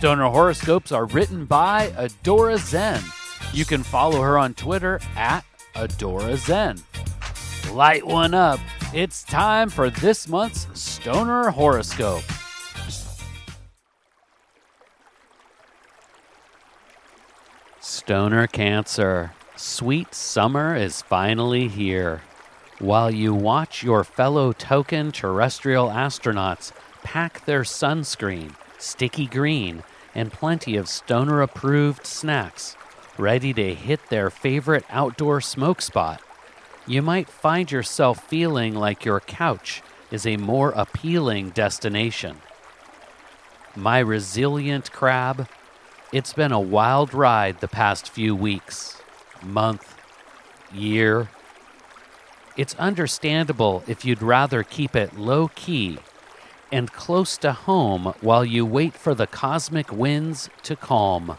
Stoner horoscopes are written by Adora Zen. You can follow her on Twitter at Adora Zen. Light one up. It's time for this month's Stoner horoscope. Stoner Cancer. Sweet summer is finally here. While you watch your fellow token terrestrial astronauts pack their sunscreen, sticky green, and plenty of stoner approved snacks, ready to hit their favorite outdoor smoke spot, you might find yourself feeling like your couch is a more appealing destination. My resilient crab, it's been a wild ride the past few weeks, month, year. It's understandable if you'd rather keep it low key and close to home while you wait for the cosmic winds to calm.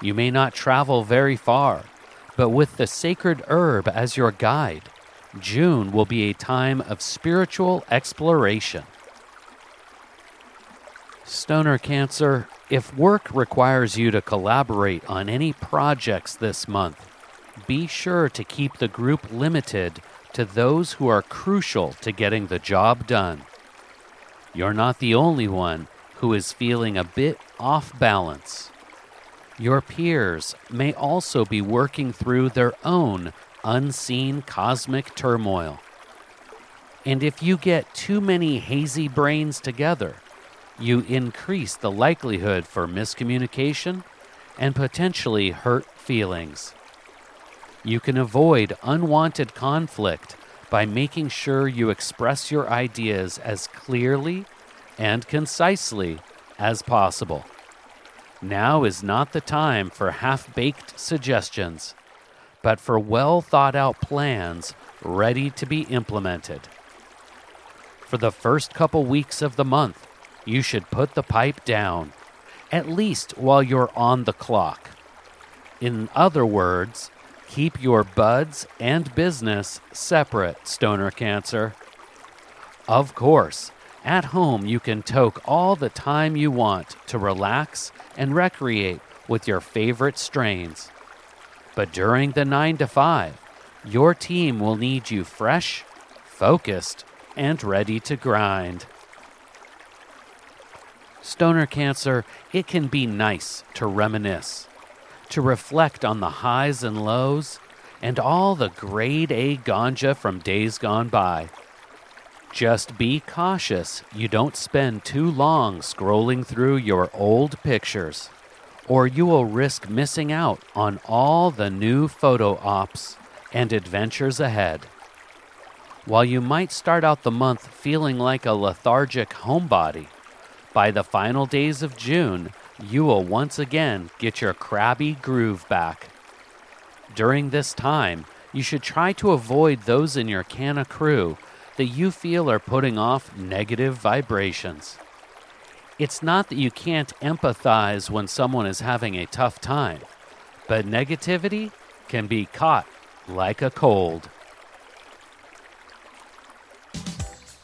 You may not travel very far, but with the sacred herb as your guide, June will be a time of spiritual exploration. Stoner Cancer, if work requires you to collaborate on any projects this month, be sure to keep the group limited to those who are crucial to getting the job done. You're not the only one who is feeling a bit off balance. Your peers may also be working through their own unseen cosmic turmoil. And if you get too many hazy brains together, you increase the likelihood for miscommunication and potentially hurt feelings. You can avoid unwanted conflict by making sure you express your ideas as clearly and concisely as possible. Now is not the time for half baked suggestions, but for well thought out plans ready to be implemented. For the first couple weeks of the month, you should put the pipe down, at least while you're on the clock. In other words, keep your buds and business separate, stoner cancer. Of course, at home you can toke all the time you want to relax and recreate with your favorite strains. But during the 9 to 5, your team will need you fresh, focused, and ready to grind. Stoner Cancer, it can be nice to reminisce, to reflect on the highs and lows, and all the grade A ganja from days gone by. Just be cautious you don't spend too long scrolling through your old pictures, or you will risk missing out on all the new photo ops and adventures ahead. While you might start out the month feeling like a lethargic homebody, by the final days of June, you will once again get your crabby groove back. During this time, you should try to avoid those in your canna crew that you feel are putting off negative vibrations. It's not that you can't empathize when someone is having a tough time, but negativity can be caught like a cold.